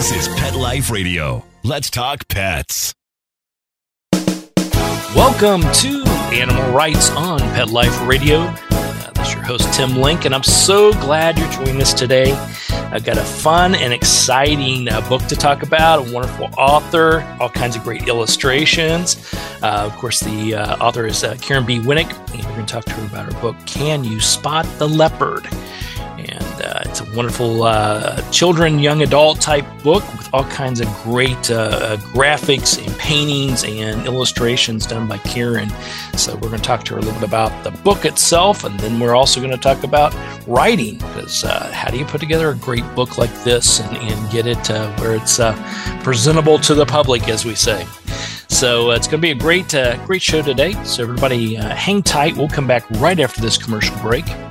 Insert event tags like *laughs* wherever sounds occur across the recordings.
This is Pet Life Radio. Let's talk pets. Welcome to Animal Rights on Pet Life Radio. Uh, this is your host, Tim Link, and I'm so glad you're joining us today. I've got a fun and exciting uh, book to talk about, a wonderful author, all kinds of great illustrations. Uh, of course, the uh, author is uh, Karen B. Winnick, and we're going to talk to her about her book, Can You Spot the Leopard? And uh, it's a wonderful uh, children, young adult type book with all kinds of great uh, graphics and paintings and illustrations done by Karen. So we're going to talk to her a little bit about the book itself, and then we're also going to talk about writing because uh, how do you put together a great book like this and, and get it uh, where it's uh, presentable to the public, as we say. So it's going to be a great, great show today. So everybody, hang tight. We'll come back right after this commercial break.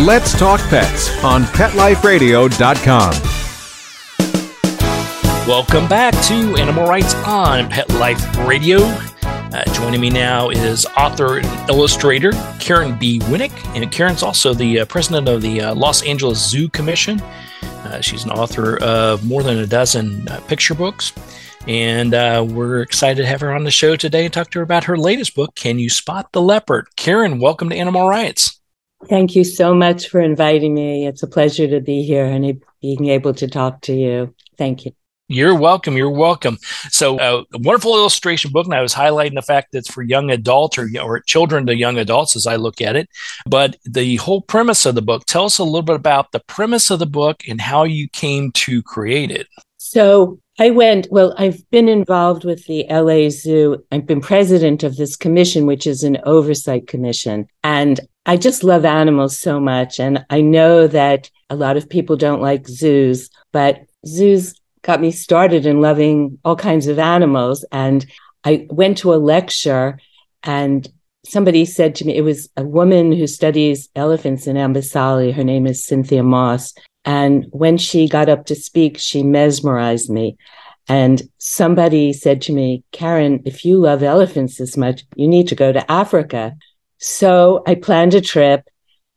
Let's Talk Pets on PetLifeRadio.com. Welcome back to Animal Rights on Pet Life Radio. Uh, joining me now is author and illustrator Karen B. Winnick. And Karen's also the uh, president of the uh, Los Angeles Zoo Commission. Uh, she's an author of more than a dozen uh, picture books. And uh, we're excited to have her on the show today and talk to her about her latest book, Can You Spot the Leopard? Karen, welcome to Animal Rights. Thank you so much for inviting me. It's a pleasure to be here and being able to talk to you. Thank you. You're welcome. You're welcome. So, uh, a wonderful illustration book, and I was highlighting the fact that it's for young adults or, or children to young adults as I look at it. But the whole premise of the book, tell us a little bit about the premise of the book and how you came to create it. So, I went, well, I've been involved with the LA Zoo. I've been president of this commission, which is an oversight commission. And I just love animals so much. And I know that a lot of people don't like zoos, but zoos got me started in loving all kinds of animals. And I went to a lecture and somebody said to me, it was a woman who studies elephants in Amboseli. Her name is Cynthia Moss. And when she got up to speak, she mesmerized me. And somebody said to me, Karen, if you love elephants this much, you need to go to Africa. So I planned a trip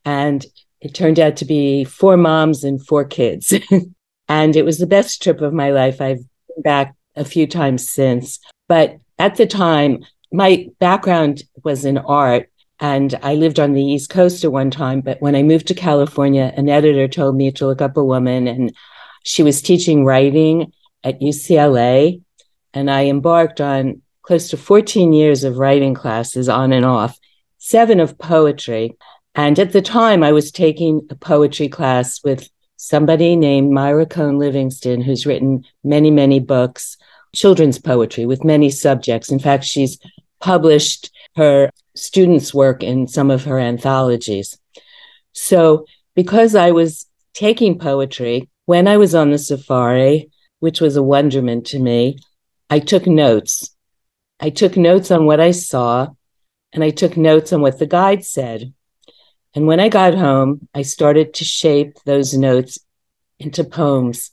and it turned out to be four moms and four kids. *laughs* and it was the best trip of my life. I've been back a few times since. But at the time, my background was in art and I lived on the East Coast at one time. But when I moved to California, an editor told me to look up a woman and she was teaching writing at UCLA. And I embarked on close to 14 years of writing classes on and off seven of poetry. And at the time, I was taking a poetry class with somebody named Myra Cohn Livingston, who's written many, many books, children's poetry with many subjects. In fact, she's published her students' work in some of her anthologies. So, because I was taking poetry, when I was on the safari, which was a wonderment to me, I took notes. I took notes on what I saw and I took notes on what the guide said. And when I got home, I started to shape those notes into poems.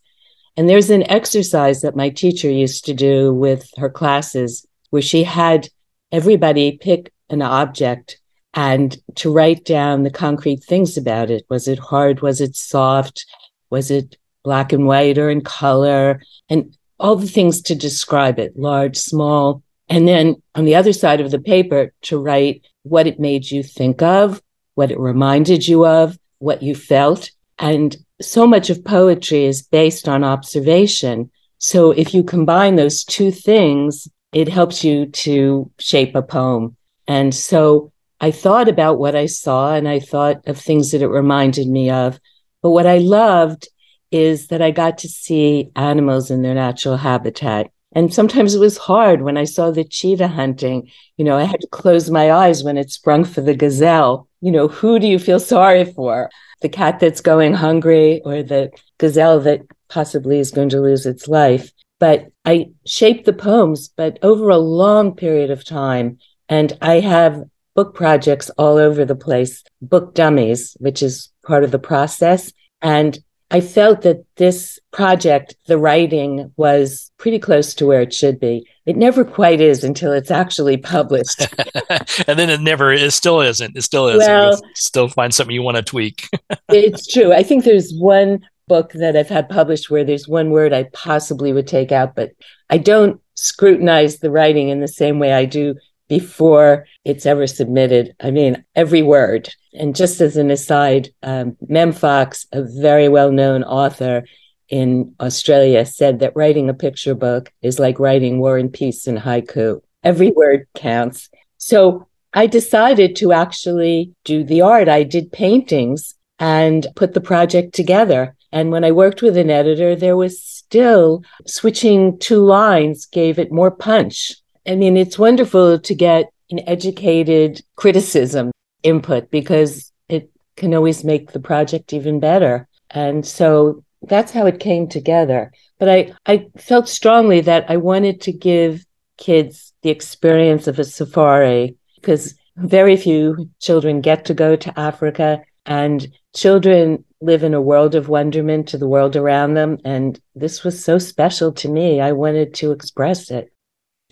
And there's an exercise that my teacher used to do with her classes where she had everybody pick an object and to write down the concrete things about it. Was it hard? Was it soft? Was it black and white or in color? And all the things to describe it large, small, and then on the other side of the paper, to write what it made you think of, what it reminded you of, what you felt. And so much of poetry is based on observation. So if you combine those two things, it helps you to shape a poem. And so I thought about what I saw and I thought of things that it reminded me of. But what I loved is that I got to see animals in their natural habitat. And sometimes it was hard when I saw the cheetah hunting. You know, I had to close my eyes when it sprung for the gazelle. You know, who do you feel sorry for? The cat that's going hungry or the gazelle that possibly is going to lose its life? But I shaped the poems, but over a long period of time. And I have book projects all over the place, book dummies, which is part of the process. And I felt that this project, the writing was pretty close to where it should be. It never quite is until it's actually published. *laughs* and then it never, it still isn't. It still is. Well, still find something you want to tweak. *laughs* it's true. I think there's one book that I've had published where there's one word I possibly would take out, but I don't scrutinize the writing in the same way I do before it's ever submitted. I mean, every word. And just as an aside, um, Mem Fox, a very well known author in Australia, said that writing a picture book is like writing War and Peace in haiku. Every word counts. So I decided to actually do the art. I did paintings and put the project together. And when I worked with an editor, there was still switching two lines gave it more punch I mean, it's wonderful to get an educated criticism input because it can always make the project even better. And so that's how it came together. But I, I felt strongly that I wanted to give kids the experience of a safari because very few children get to go to Africa and children live in a world of wonderment to the world around them. And this was so special to me. I wanted to express it.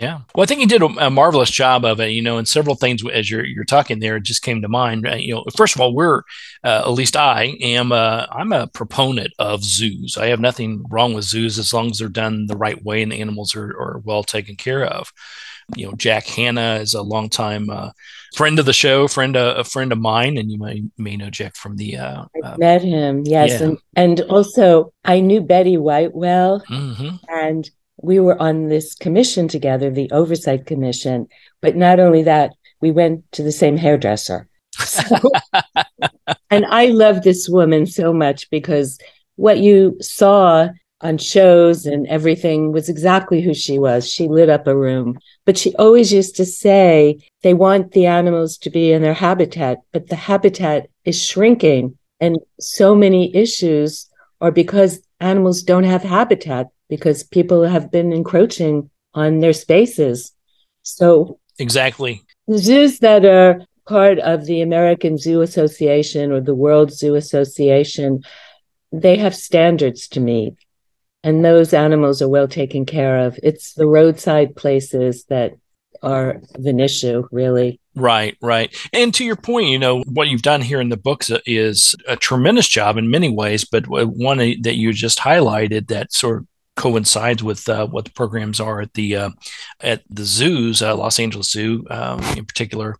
Yeah. Well, I think you did a, a, marvelous job of it, you know, and several things as you're, you're talking there just came to mind. You know, first of all, we're, uh, at least I am, uh, I'm a proponent of zoos. I have nothing wrong with zoos as long as they're done the right way and the animals are, are well taken care of. You know, Jack Hanna is a longtime uh, friend of the show, friend uh, a friend of mine, and you may, may know Jack from the. Uh, I uh, met him, yes, yeah. and and also I knew Betty White well, mm-hmm. and we were on this commission together, the oversight commission. But not only that, we went to the same hairdresser. So, *laughs* and I love this woman so much because what you saw on shows and everything was exactly who she was. She lit up a room, but she always used to say they want the animals to be in their habitat, but the habitat is shrinking. And so many issues are because animals don't have habitat because people have been encroaching on their spaces. So, exactly. Zoos that are part of the American Zoo Association or the World Zoo Association, they have standards to meet. And those animals are well taken care of. It's the roadside places that are an issue, really. Right, right. And to your point, you know, what you've done here in the books uh, is a tremendous job in many ways, but uh, one uh, that you just highlighted that sort of coincides with uh, what the programs are at the uh, at the zoos, uh, Los Angeles Zoo um, in particular,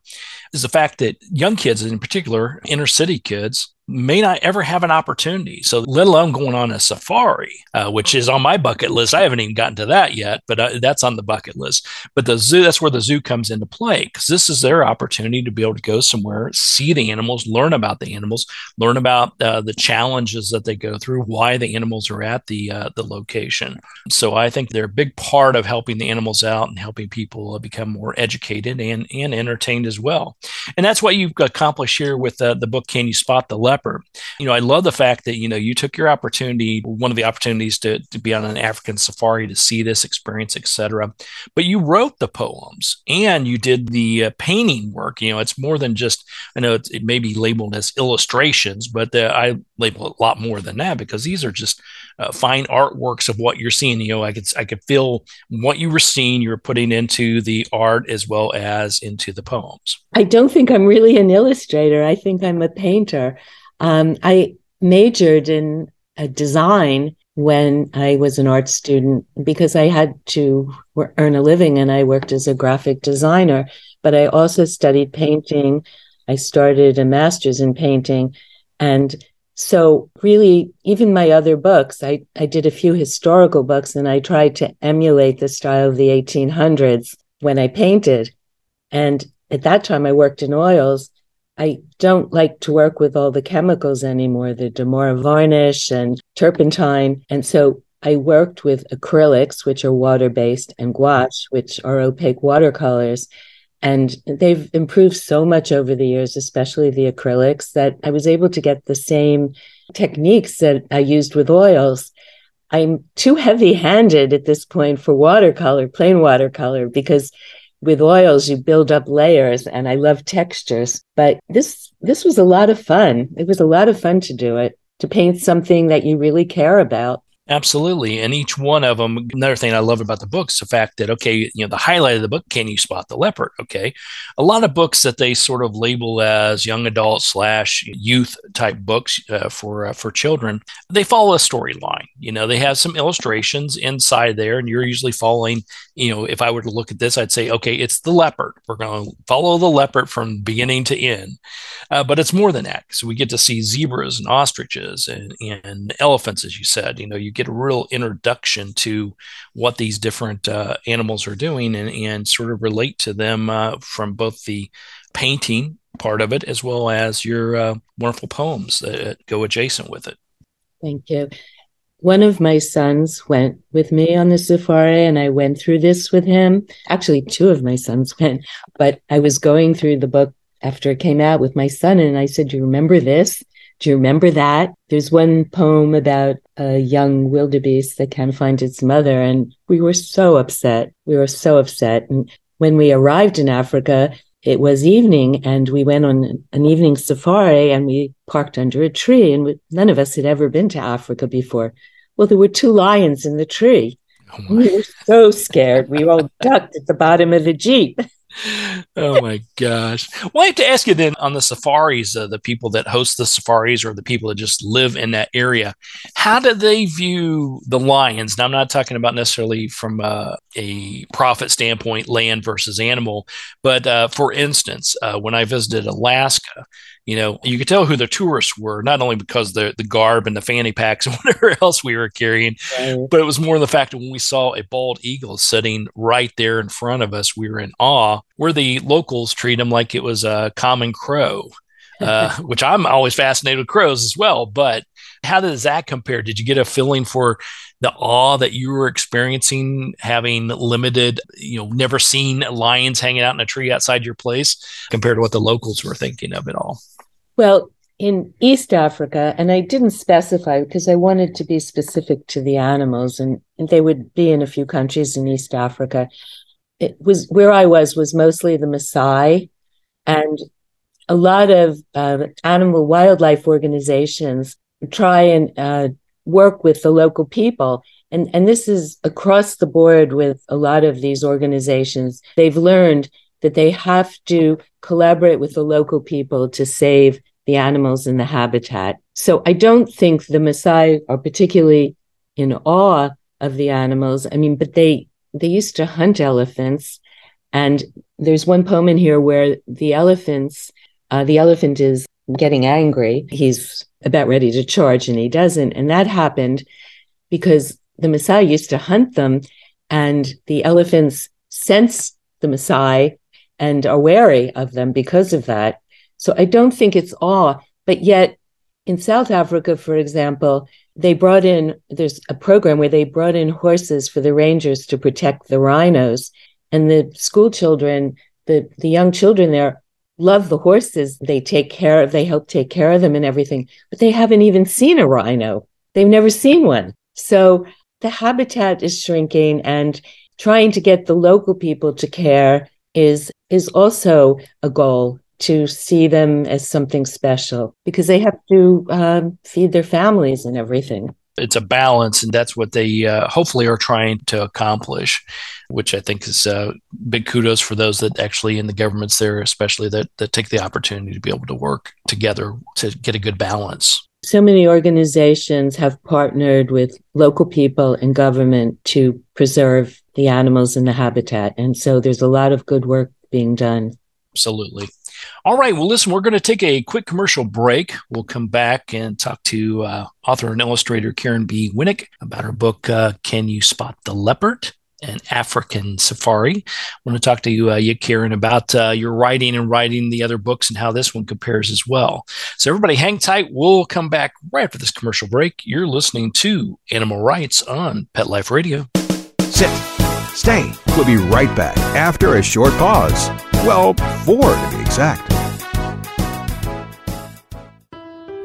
is the fact that young kids, in particular, inner city kids, may not ever have an opportunity. So, let alone going on a safari, uh, which is on my bucket list. I haven't even gotten to that yet, but uh, that's on the bucket list. But the zoo, that's where the zoo comes into play because this is their opportunity to be able to go somewhere, see the animals, learn about the animals, learn about uh, the challenges that they go through, why the animals are at the uh, the location. So, I think they're a big part of helping the animals out and helping people become more educated and and entertained as well. And that's what you've accomplished here with uh, the book. Can you spot the leopard? You know, I love the fact that you know you took your opportunity, one of the opportunities to to be on an African safari to see this experience, etc. But you wrote the poems and you did the uh, painting work. You know, it's more than just I know it may be labeled as illustrations, but I label it a lot more than that because these are just uh, fine artworks of what you're seeing. You know, I could I could feel what you were seeing. You were putting into the art as well as into the poems. I don't think I'm really an illustrator. I think I'm a painter. Um, I majored in a design when I was an art student because I had to earn a living and I worked as a graphic designer. But I also studied painting. I started a master's in painting. And so really even my other books I, I did a few historical books and i tried to emulate the style of the 1800s when i painted and at that time i worked in oils I don't like to work with all the chemicals anymore, the dammar varnish and turpentine. And so I worked with acrylics, which are water based, and gouache, which are opaque watercolors. And they've improved so much over the years, especially the acrylics, that I was able to get the same techniques that I used with oils. I'm too heavy handed at this point for watercolor, plain watercolor, because with oils you build up layers and I love textures. But this this was a lot of fun. It was a lot of fun to do it, to paint something that you really care about. Absolutely. And each one of them, another thing I love about the book is the fact that, okay, you know, the highlight of the book, can you spot the leopard? Okay. A lot of books that they sort of label as young adult slash youth type books uh, for, uh, for children, they follow a storyline. You know, they have some illustrations inside there, and you're usually following, you know, if I were to look at this, I'd say, okay, it's the leopard. We're going to follow the leopard from beginning to end. Uh, but it's more than that. So we get to see zebras and ostriches and, and elephants, as you said. You know, you get get a real introduction to what these different uh, animals are doing and, and sort of relate to them uh, from both the painting part of it as well as your uh, wonderful poems that go adjacent with it. Thank you. One of my sons went with me on the safari, and I went through this with him. Actually, two of my sons *laughs* went, but I was going through the book after it came out with my son, and I said, Do you remember this? Do you remember that? There's one poem about a young wildebeest that can't find its mother. And we were so upset. We were so upset. And when we arrived in Africa, it was evening and we went on an evening safari and we parked under a tree. And we, none of us had ever been to Africa before. Well, there were two lions in the tree. Oh we were so scared. We all ducked at the bottom of the Jeep. Oh my gosh. Well, I have to ask you then on the safaris, uh, the people that host the safaris or the people that just live in that area, how do they view the lions? Now, I'm not talking about necessarily from uh, a profit standpoint, land versus animal, but uh, for instance, uh, when I visited Alaska, you know, you could tell who the tourists were, not only because the the garb and the fanny packs *laughs* and whatever else we were carrying, right. but it was more the fact that when we saw a bald eagle sitting right there in front of us, we were in awe. Where the locals treat them like it was a common crow, *laughs* uh, which I'm always fascinated with crows as well. But how does that compare? Did you get a feeling for the awe that you were experiencing having limited, you know, never seen lions hanging out in a tree outside your place compared to what the locals were thinking of it all? Well, in East Africa, and I didn't specify because I wanted to be specific to the animals, and, and they would be in a few countries in East Africa. It was where I was was mostly the Maasai, and a lot of uh, animal wildlife organizations try and uh, work with the local people. And, and this is across the board with a lot of these organizations. They've learned that they have to collaborate with the local people to save the animals in the habitat. So I don't think the Maasai are particularly in awe of the animals. I mean, but they they used to hunt elephants, and there's one poem in here where the elephants, uh, the elephant is getting angry. He's about ready to charge, and he doesn't, and that happened because the Maasai used to hunt them, and the elephants sense the Maasai and are wary of them because of that. So I don't think it's awe, but yet in South Africa, for example, they brought in, there's a program where they brought in horses for the rangers to protect the rhinos. And the school children, the, the young children there love the horses. They take care of, they help take care of them and everything, but they haven't even seen a rhino. They've never seen one. So the habitat is shrinking and trying to get the local people to care is is also a goal to see them as something special because they have to um, feed their families and everything. It's a balance, and that's what they uh, hopefully are trying to accomplish, which I think is uh, big kudos for those that actually in the governments there, especially that, that take the opportunity to be able to work together to get a good balance. So many organizations have partnered with local people and government to preserve the animals in the habitat. And so there's a lot of good work being done. Absolutely. All right. Well, listen, we're going to take a quick commercial break. We'll come back and talk to uh, author and illustrator Karen B. Winnick about her book, uh, Can You Spot the Leopard? an African Safari. I want to talk to you, uh, you Karen, about uh, your writing and writing the other books and how this one compares as well. So, everybody, hang tight. We'll come back right after this commercial break. You're listening to Animal Rights on Pet Life Radio. Sit. Stay. We'll be right back after a short pause. Well, four to be exact.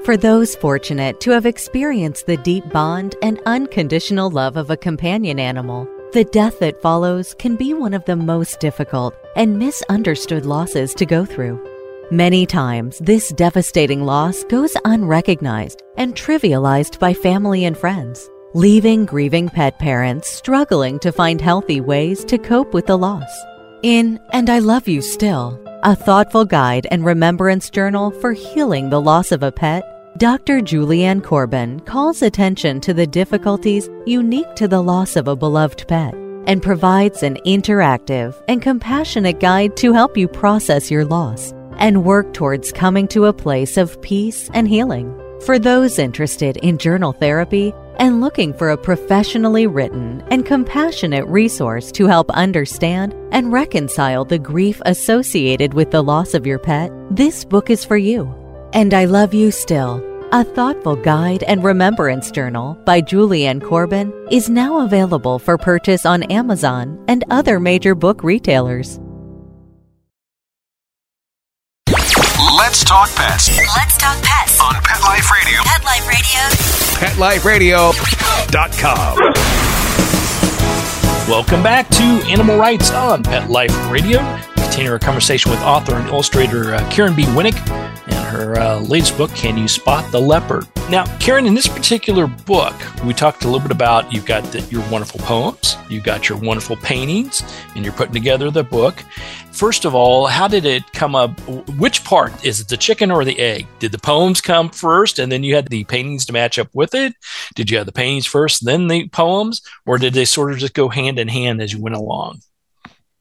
For those fortunate to have experienced the deep bond and unconditional love of a companion animal, the death that follows can be one of the most difficult and misunderstood losses to go through. Many times, this devastating loss goes unrecognized and trivialized by family and friends, leaving grieving pet parents struggling to find healthy ways to cope with the loss. In And I Love You Still, a thoughtful guide and remembrance journal for healing the loss of a pet, Dr. Julianne Corbin calls attention to the difficulties unique to the loss of a beloved pet and provides an interactive and compassionate guide to help you process your loss and work towards coming to a place of peace and healing. For those interested in journal therapy and looking for a professionally written and compassionate resource to help understand and reconcile the grief associated with the loss of your pet, this book is for you. And I Love You Still, a thoughtful guide and remembrance journal by Julianne Corbin, is now available for purchase on Amazon and other major book retailers. Let's talk pets Let's talk pets. on Pet Life Radio. Pet Life Radio. PetLifeRadio.com. Welcome back to Animal Rights on Pet Life Radio. Continuing our conversation with author and illustrator uh, Karen B. Winnick and her uh, latest book, Can You Spot the Leopard? Now, Karen, in this particular book, we talked a little bit about you've got the, your wonderful poems, you've got your wonderful paintings, and you're putting together the book. First of all, how did it come up? Which part is it the chicken or the egg? Did the poems come first and then you had the paintings to match up with it? Did you have the paintings first, then the poems, or did they sort of just go hand in hand as you went along?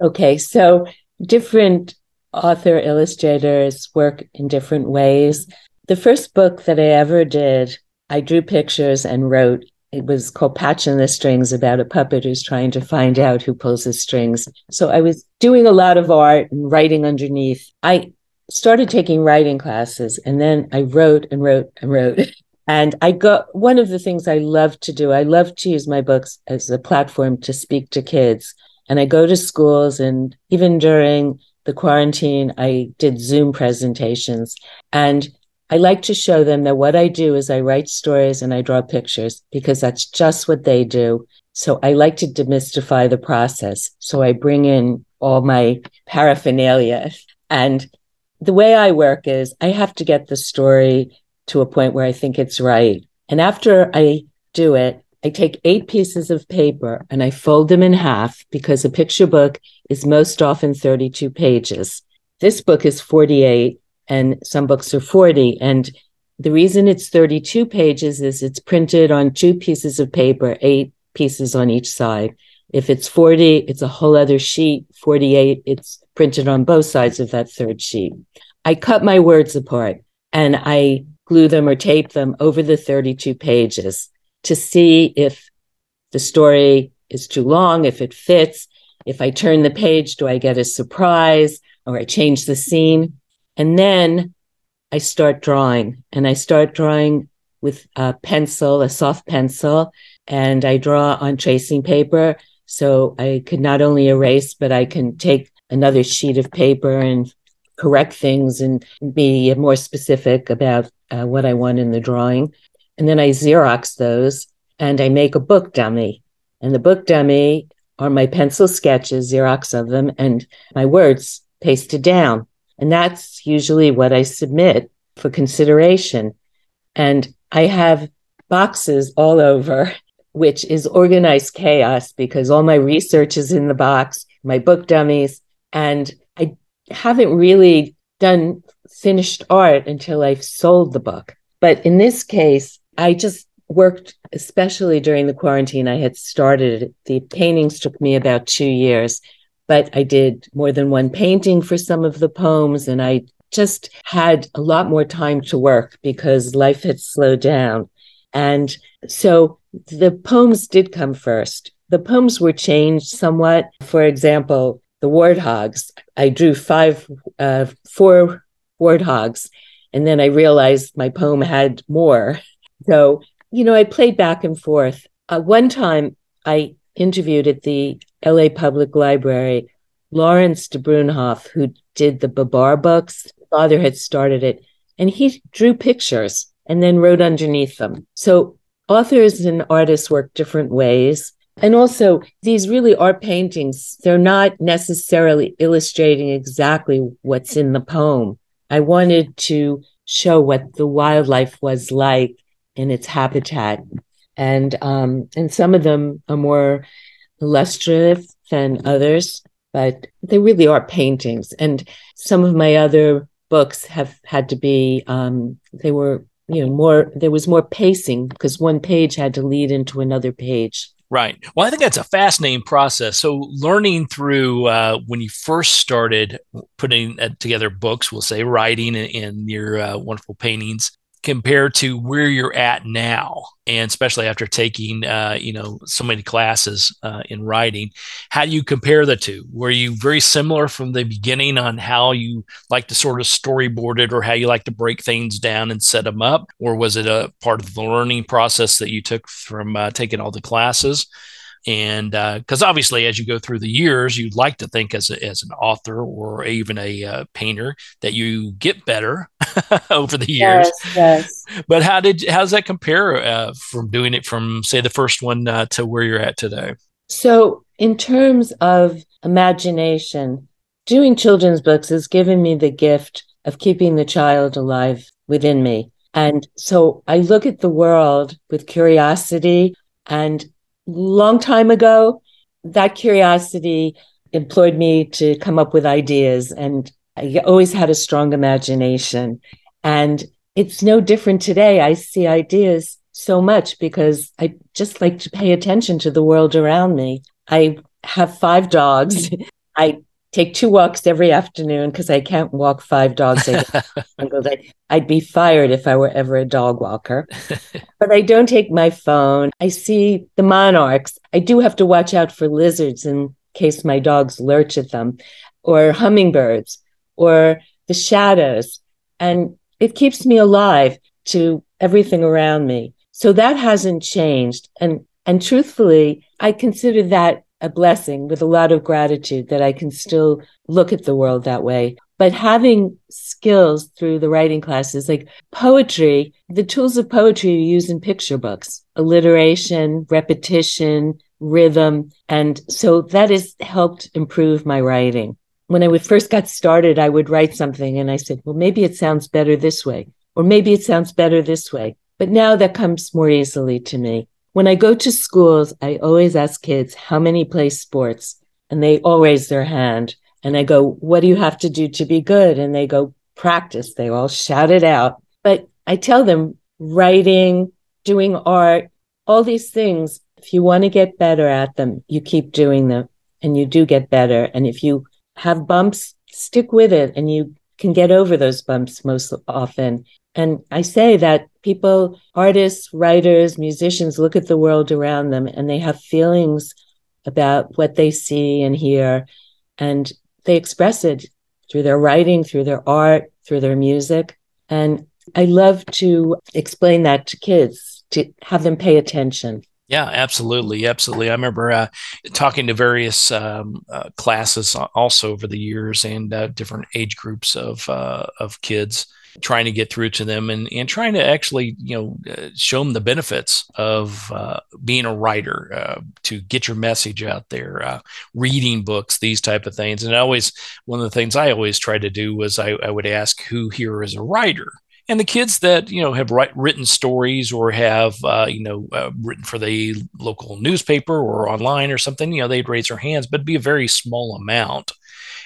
Okay, so different author illustrators work in different ways. The first book that I ever did, I drew pictures and wrote. It was called Patch and the Strings about a puppet who's trying to find out who pulls the strings. So I was doing a lot of art and writing underneath. I started taking writing classes and then I wrote and wrote and wrote. *laughs* And I got one of the things I love to do, I love to use my books as a platform to speak to kids. And I go to schools and even during the quarantine, I did Zoom presentations. And I like to show them that what I do is I write stories and I draw pictures because that's just what they do. So I like to demystify the process. So I bring in all my paraphernalia. And the way I work is I have to get the story to a point where I think it's right. And after I do it, I take eight pieces of paper and I fold them in half because a picture book is most often 32 pages. This book is 48 and some books are 40. And the reason it's 32 pages is it's printed on two pieces of paper, eight pieces on each side. If it's 40, it's a whole other sheet. 48, it's printed on both sides of that third sheet. I cut my words apart and I glue them or tape them over the 32 pages to see if the story is too long, if it fits. If I turn the page, do I get a surprise or I change the scene? And then I start drawing and I start drawing with a pencil, a soft pencil, and I draw on tracing paper. So I could not only erase, but I can take another sheet of paper and correct things and be more specific about uh, what I want in the drawing. And then I Xerox those and I make a book dummy. And the book dummy are my pencil sketches, Xerox of them, and my words pasted down. And that's usually what I submit for consideration. And I have boxes all over, *laughs* which is organized chaos because all my research is in the box, my book dummies, and I haven't really done finished art until I've sold the book. But in this case, I just worked, especially during the quarantine. I had started, the paintings took me about two years, but I did more than one painting for some of the poems. And I just had a lot more time to work because life had slowed down. And so the poems did come first. the poems were changed somewhat. For example, the warthogs. I drew five, uh, four warthogs, and then I realized my poem had more. *laughs* So, you know, I played back and forth. Uh, one time I interviewed at the LA Public Library Lawrence de Brunhoff, who did the Babar books. Father had started it, and he drew pictures and then wrote underneath them. So authors and artists work different ways. And also, these really are paintings. They're not necessarily illustrating exactly what's in the poem. I wanted to show what the wildlife was like in its habitat. And um, and some of them are more illustrative than others, but they really are paintings. And some of my other books have had to be um, they were you know more there was more pacing because one page had to lead into another page Right. Well, I think that's a fascinating process. So, learning through uh, when you first started putting uh, together books, we'll say writing in your uh, wonderful paintings, compared to where you're at now and especially after taking uh, you know so many classes uh, in writing how do you compare the two? Were you very similar from the beginning on how you like to sort of storyboard it or how you like to break things down and set them up? Or was it a part of the learning process that you took from uh, taking all the classes and because uh, obviously as you go through the years you'd like to think as, a, as an author or even a uh, painter that you get better *laughs* over the years. Yes, yes. but how did how does that compare uh, from doing it from say the first one uh, to where you're at today? So in terms of imagination doing children's books has given me the gift of keeping the child alive within me. And so i look at the world with curiosity and long time ago, that curiosity employed me to come up with ideas. And I always had a strong imagination. And it's no different today. I see ideas so much because I just like to pay attention to the world around me. I have five dogs. *laughs* I take two walks every afternoon because I can't walk five dogs a day. *laughs* I'd be fired if I were ever a dog walker. *laughs* but I don't take my phone. I see the monarchs. I do have to watch out for lizards in case my dogs lurch at them, or hummingbirds, or the shadows. And it keeps me alive to everything around me. So that hasn't changed. And and truthfully, I consider that a blessing with a lot of gratitude that I can still look at the world that way. But having skills through the writing classes, like poetry, the tools of poetry you use in picture books, alliteration, repetition, rhythm. And so that has helped improve my writing. When I first got started, I would write something and I said, well, maybe it sounds better this way, or maybe it sounds better this way. But now that comes more easily to me. When I go to schools, I always ask kids how many play sports, and they all raise their hand. And I go, What do you have to do to be good? And they go, Practice. They all shout it out. But I tell them writing, doing art, all these things, if you want to get better at them, you keep doing them and you do get better. And if you have bumps, stick with it and you can get over those bumps most often. And I say that people, artists, writers, musicians look at the world around them and they have feelings about what they see and hear. And they express it through their writing, through their art, through their music. And I love to explain that to kids, to have them pay attention. Yeah, absolutely, absolutely. I remember uh, talking to various um, uh, classes also over the years and uh, different age groups of uh, of kids, trying to get through to them and, and trying to actually, you know, uh, show them the benefits of uh, being a writer, uh, to get your message out there, uh, reading books, these type of things. And I always, one of the things I always tried to do was I, I would ask who here is a writer and the kids that you know have write, written stories or have uh, you know uh, written for the local newspaper or online or something you know they'd raise their hands but it'd be a very small amount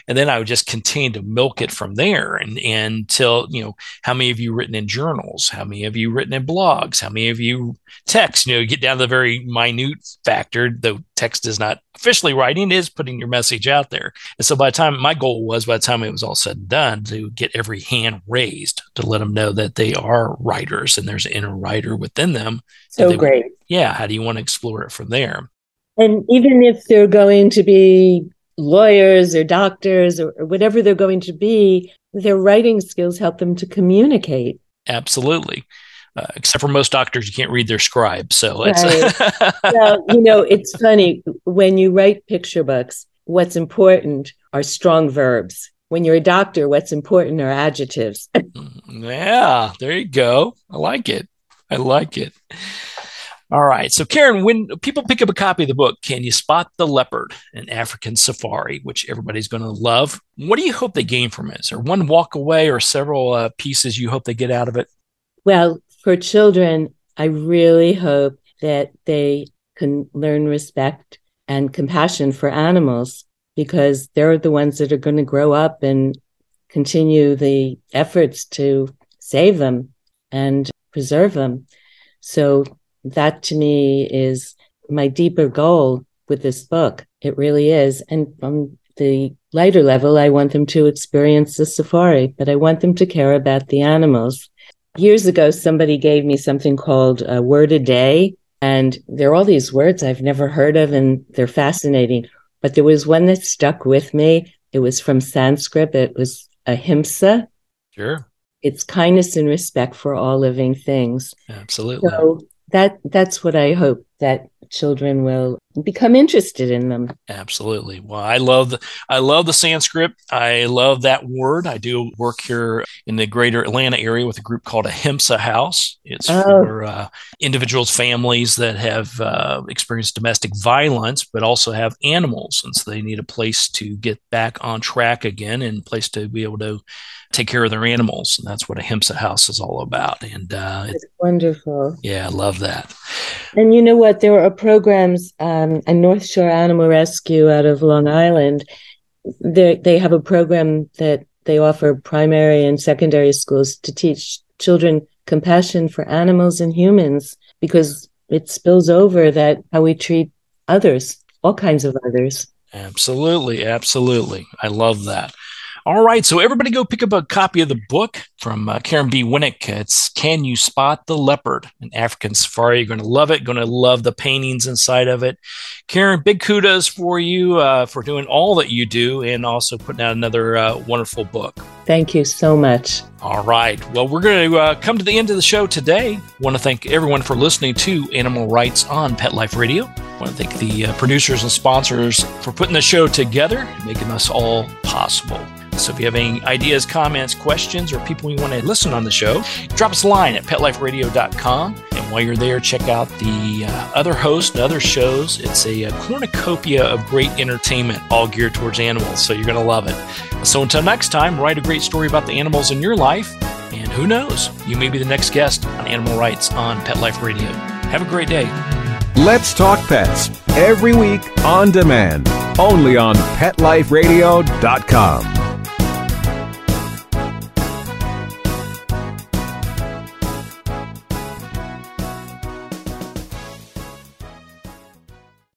and then I would just continue to milk it from there and, and until you know how many of you written in journals, how many of you written in blogs, how many of you text. You know, you get down to the very minute factor. Though text is not officially writing, is putting your message out there. And so by the time my goal was, by the time it was all said and done, to get every hand raised to let them know that they are writers and there's an inner writer within them. So great. yeah. How do you want to explore it from there? And even if they're going to be lawyers or doctors or, or whatever they're going to be, their writing skills help them to communicate. Absolutely. Uh, except for most doctors, you can't read their scribe. So it's. Right. *laughs* well, you know, it's funny when you write picture books, what's important are strong verbs. When you're a doctor, what's important are adjectives. *laughs* yeah, there you go. I like it. I like it. All right. So, Karen, when people pick up a copy of the book, Can You Spot the Leopard? An African Safari, which everybody's going to love. What do you hope they gain from it? Is there one walk away or several uh, pieces you hope they get out of it? Well, for children, I really hope that they can learn respect and compassion for animals because they're the ones that are going to grow up and continue the efforts to save them and preserve them. So that to me is my deeper goal with this book. It really is. And from the lighter level, I want them to experience the safari, but I want them to care about the animals. Years ago, somebody gave me something called a word a day. And there are all these words I've never heard of, and they're fascinating. But there was one that stuck with me. It was from Sanskrit. It was ahimsa. Sure. It's kindness and respect for all living things. Absolutely. So that that's what I hope that children will become interested in them. Absolutely. Well, I love the I love the Sanskrit. I love that word. I do work here in the greater Atlanta area with a group called Ahimsa House. It's oh. for uh, individuals, families that have uh, experienced domestic violence, but also have animals, and so they need a place to get back on track again and place to be able to take care of their animals. And that's what Ahimsa House is all about. And uh, it's wonderful. Yeah, I love that. And you know what? But there are programs, um, North Shore Animal Rescue out of Long Island. They have a program that they offer primary and secondary schools to teach children compassion for animals and humans because it spills over that how we treat others, all kinds of others. Absolutely, absolutely. I love that. All right, so everybody go pick up a copy of the book from uh, Karen B. Winnick. It's Can You Spot the Leopard? An African Safari. You're going to love it. Going to love the paintings inside of it. Karen, big kudos for you uh, for doing all that you do and also putting out another uh, wonderful book. Thank you so much. All right. Well, we're going to uh, come to the end of the show today. Want to thank everyone for listening to Animal Rights on Pet Life Radio. Want to thank the uh, producers and sponsors for putting the show together and making us all possible. So if you have any ideas, comments, questions, or people you want to listen on the show, drop us a line at petliferadio.com. And while you're there, check out the uh, other hosts and other shows. It's a, a cornucopia of great entertainment, all geared towards animals. So you're going to love it. So until next time, write a great story about the animals in your life. And who knows, you may be the next guest on Animal Rights on Pet Life Radio. Have a great day. Let's Talk Pets every week on demand, only on PetLifeRadio.com.